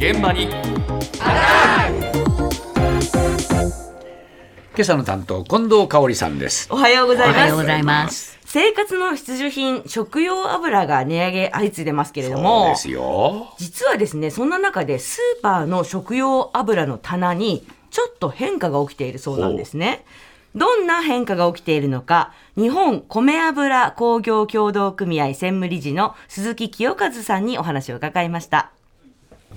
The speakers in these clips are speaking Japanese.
現場に今朝の担当近藤香織さんですおはようございます。おはようございます。生活の必需品、食用油が値上げ相次いでますけれどそうもで、すよ実はですね、そんな中でスーパーの食用油の棚にちょっと変化が起きているそうなんですね。どんな変化が起きているのか、日本米油工業協同組合専務理事の鈴木清和さんにお話を伺いました。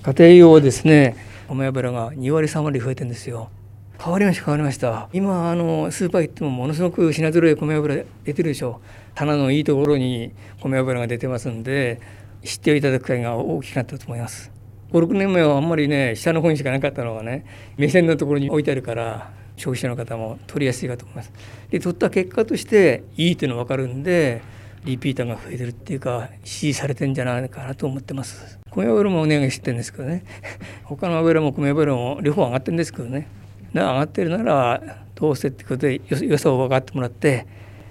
家庭用はですね。米油が2割3割増えてるんですよ。変わりました変わりました。今あのスーパー行ってもものすごく品揃え米油出てるでしょ。棚のいいところに米油が出てますんで知っていただく機会が大きくなったと思います。56年前はあんまりね下の方にしかなかったのがね目線のところに置いてあるから消費者の方も取りやすいかと思います。で取った結果としていいっていうのが分かるんでリピーターが増えてるっていうか支持されてんじゃないかなと思ってます。米油もお値上げしてるんですけどね。他の油も米油も両方上がってるんですけどね。な上がってるならどうせってことでよ良さを分かってもらって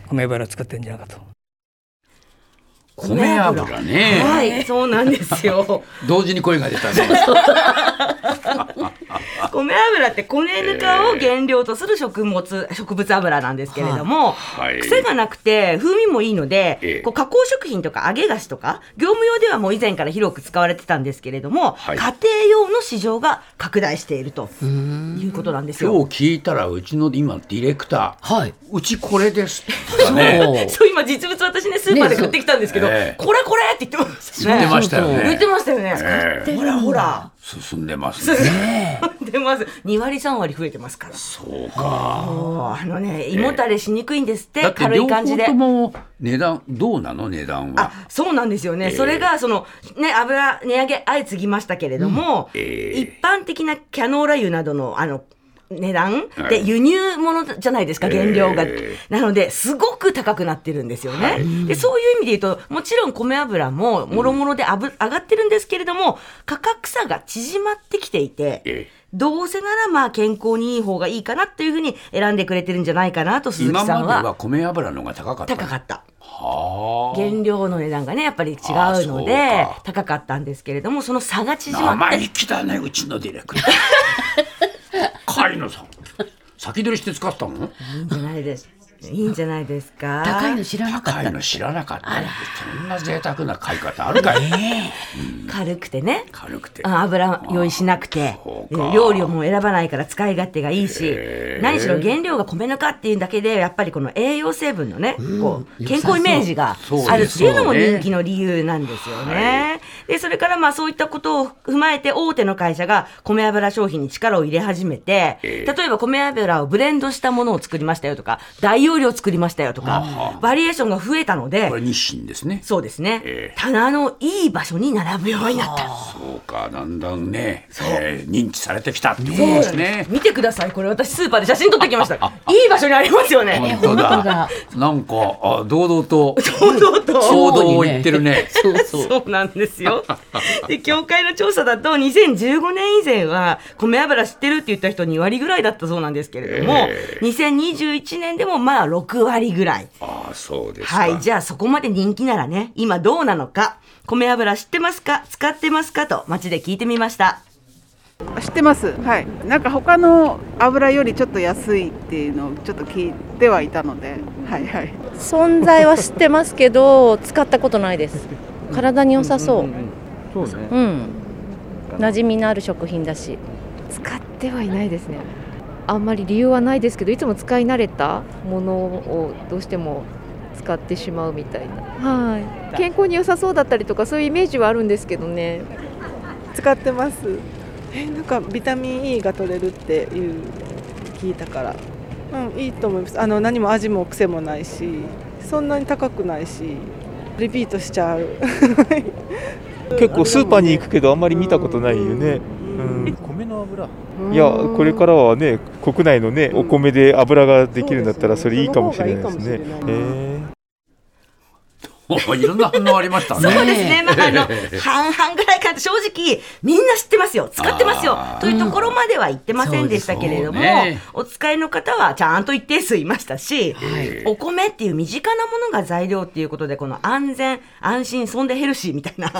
米油を使ってるんじゃないかと。米油ね、はい、そうなんですよ。同時に声が出たね 米油って米ぬかを原料とする食物、植物油なんですけれども、はい。癖がなくて風味もいいので、ええ。こう加工食品とか揚げ菓子とか業務用ではもう以前から広く使われてたんですけれども、はい。家庭用の市場が拡大しているということなんです今よ。日聞いたらうちの今ディレクターはい。うちこれですとかね。そう。今実物私ねスーパーで買ってきたんですけど、ねええこれこれって言ってましたね。言ってましたよね。言ってましたよね。ええ。ほらほら。進んでますね。でまず2割3割増えてますから。そうか。あのね胃もたれしにくいんですって、軽い感じで。値段どうなの？値段は。あそうなんですよね、ええ。それがその、ね、油値上げ相次ぎましたけれども、ええ。一般的なキャノーラ油などのあの値段？はい。で輸入物じゃないですか、原料が、ええなのですごく高くなってるんですよね、でそういう意味で言うともちろん米油ももろもろであぶ、上がってるんですけれども価格差が縮まってきていて、ええ。どうせならまあ健康にいい方がいいかなっていうふうに選んでくれてるんじゃないかなと鈴木今さんは。までは米油の方が高かった。高かった。はあ。原料の値段がねやっぱり違うのでか。高かったんですけれどもその差が縮まって。生意気だねうちのディレクター 狩野さん。先取りして使ったの？じゃないです。いいんじゃないですか？高いの知らなかった。高いの知らなかったそんな贅沢な買い方あるかい？軽くてね。軽くて。あ油用意しなくて。料理をもう選ばないから使い勝手がいいし何しろ原料が米ぬかっていうだけでやっぱりこの栄養成分のねこう健康イメージがあるっていうのも人気の理由なんですよね。でそれからまあそういったことを踏まえて大手の会社が米油商品に力を入れ始めてえ例えば米油をブレンドしたものを作りましたよとか大容量作りましたよとかバリエーションが増えたのでこれ日清ですね。そうですね、ええ。棚のいい場所に並ぶようになった。そうかだんだんね、えー認知されてきたってことですね。見てください。これ私スーパーで写真撮ってきました。いい場所にありますよね。本当だ。なんかあ堂々と。堂々と。行動を言ってるね。そうそう。そう。なんですよ。で、協会の調査だと、2015年以前は、米油知ってるって言った人2割ぐらいだったそうなんですけれども、え2021年でもまあ6割ぐらい。ああそうですか。はい。じゃあそこまで人気ならね、今どうなのか、米油知ってますか使ってますかと街で聞いてみました。知ってます。はい。なんか他の油よりちょっと安いっていうのをちょっと聞いてはいたので。はいはい。存在は知ってますけど使ったことないです。体に良さそう。そうね。うん。馴染みのある食品だし。使ってはいないですねあんまり理由はないですけどいつも使い慣れたものをどうしても使ってしまうみたいな。はい。健康に良さそうだったりとかそういうイメージはあるんですけどね。使ってます。えなんかビタミン E が取れるっていう聞いたから。うんいいと思います。あの何も味も癖もないしそんなに高くないしリピートしちゃう。結構スーパーに行くけどあんまり見たことないよね。うん、油。いやこれからはね国内のねお米で油ができるんだったらそれいいかもしれないですね。え いろんな反応ありましたね。そうですね、まあ、あの半々ぐらいかな。正直、みんな知ってますよ、使ってますよ。というところまでは言ってませんでしたけれども、ね。お使いの方はちゃんと一定数いましたし、はい。お米っていう身近なものが材料っていうことで、この安全、安心、そんでヘルシーみたいな、ね。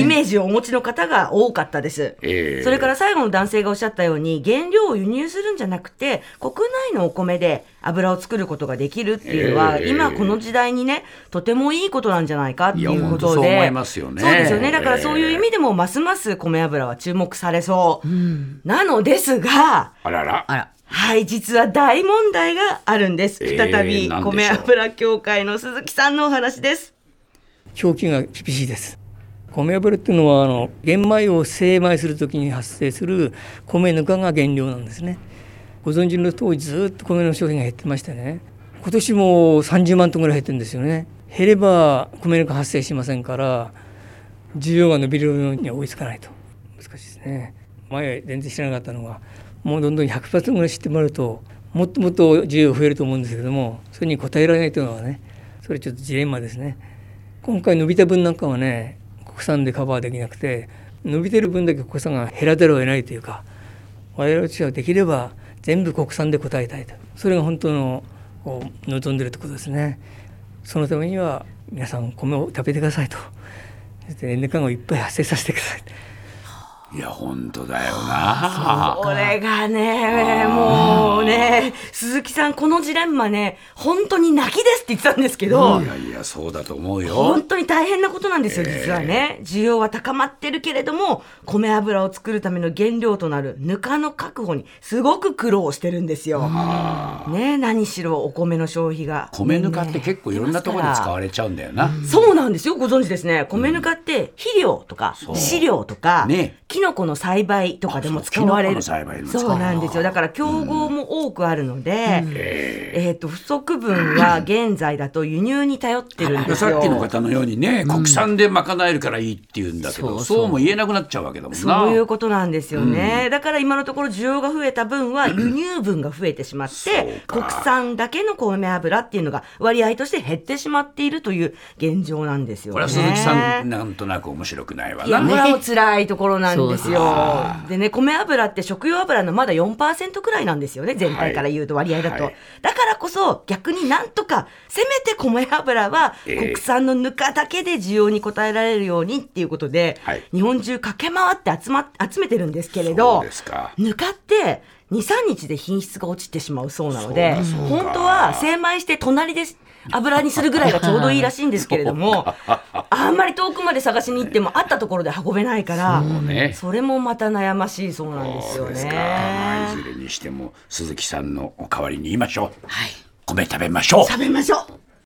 イメージをお持ちの方が多かったです。ええ。それから最後の男性がおっしゃったように、原料を輸入するんじゃなくて、国内のお米で油を作ることができるっていうのは、ええ。今この時代にね、とてもいいことなんじゃないかっていうことで。当そう思いますよねそうですよね。だからそういう意味でも、ますます米油は注目されそう。なのですが、あらら。あら。はい、実は大問題があるんです。えー再び、米油協会の鈴木さんのお話です。表記が厳しいです米油っていうのはあの玄米を精米するときに発生する米ぬかが原料なんですねご存知の通りずっと米の消費が減ってましてね今年も30万トンぐらい減ってるんですよね減れば米ぬか発生しませんから需要が伸びるようには追いつかないと。難しいですね。前全然知らなかったのがもうどんどん100%ぐらい知ってもらうともっともっと需要増えると思うんですけどもそれに応えられないというのはねそれちょっとジレンマですね。今回伸びた分なんかはね国産でカバーできなくて伸びてる分だけ国産が減らざるを得ないというか我々としてはできれば全部国産で応えたいと。それが本当の望んでるってことですね。そのためには皆さん米を食べてくださいと。そして年間をいっぱい発生させてください。いや本当だよな。これがね、もうね、鈴木さん、このジレンマね、本当に泣きですって言ってたんですけど、いやいやそうだと思うよ本。当に大変なことなんですよ、実はね。需要は高まってるけれども、米油を作るための原料となるぬかの確保にすごく苦労してるんですよ。ね何しろお米の消費が。米ぬかって結構いろんなところで使われれちゃうんだよな。そうなんですよ。ご存知ですね。米ぬかって肥料とか飼料とか、ねキノコの栽培とかでも使われる。そうなんですよ。だから競合も多くあるので、えっ、と、不足分は現在だと輸入に頼ってるんですよ。さっきの方のようにね、国産で賄えるからいいって言うんだけど、そうも言えなくなっちゃうわけだもんな。そういうことなんですよね。だから今のところ需要が増えた分は輸入分が増えてしまって、国産だけの米油っていうのが割合として減ってしまっているという現状なんですよね。これは鈴木さんなんとなく面白くないわいや、これは。辛いところなんです。よか。でね、米油って食用油のまだ4%くらいなんですよね、全体から言うと割合だと。はい。だからこそ逆になんとか、せめて米油はええ。国産のぬかだけで需要に応えられるようにっていうことで、はい。日本中駆け回って集ま集めてるんですけれどぬかって、2、3日で品質が落ちてしまうそうなので、本当は精米して隣で油にするぐらいがちょうどいいらしいんですけれども、あんまり遠くまで探しに行ってもあったところで運べないから、そうねそれもまた悩ましいそうなんですよそうですか。まあいね。ずれにしても鈴木さんのお代わりに言いましょう。はい。米食べましょう。食べましょう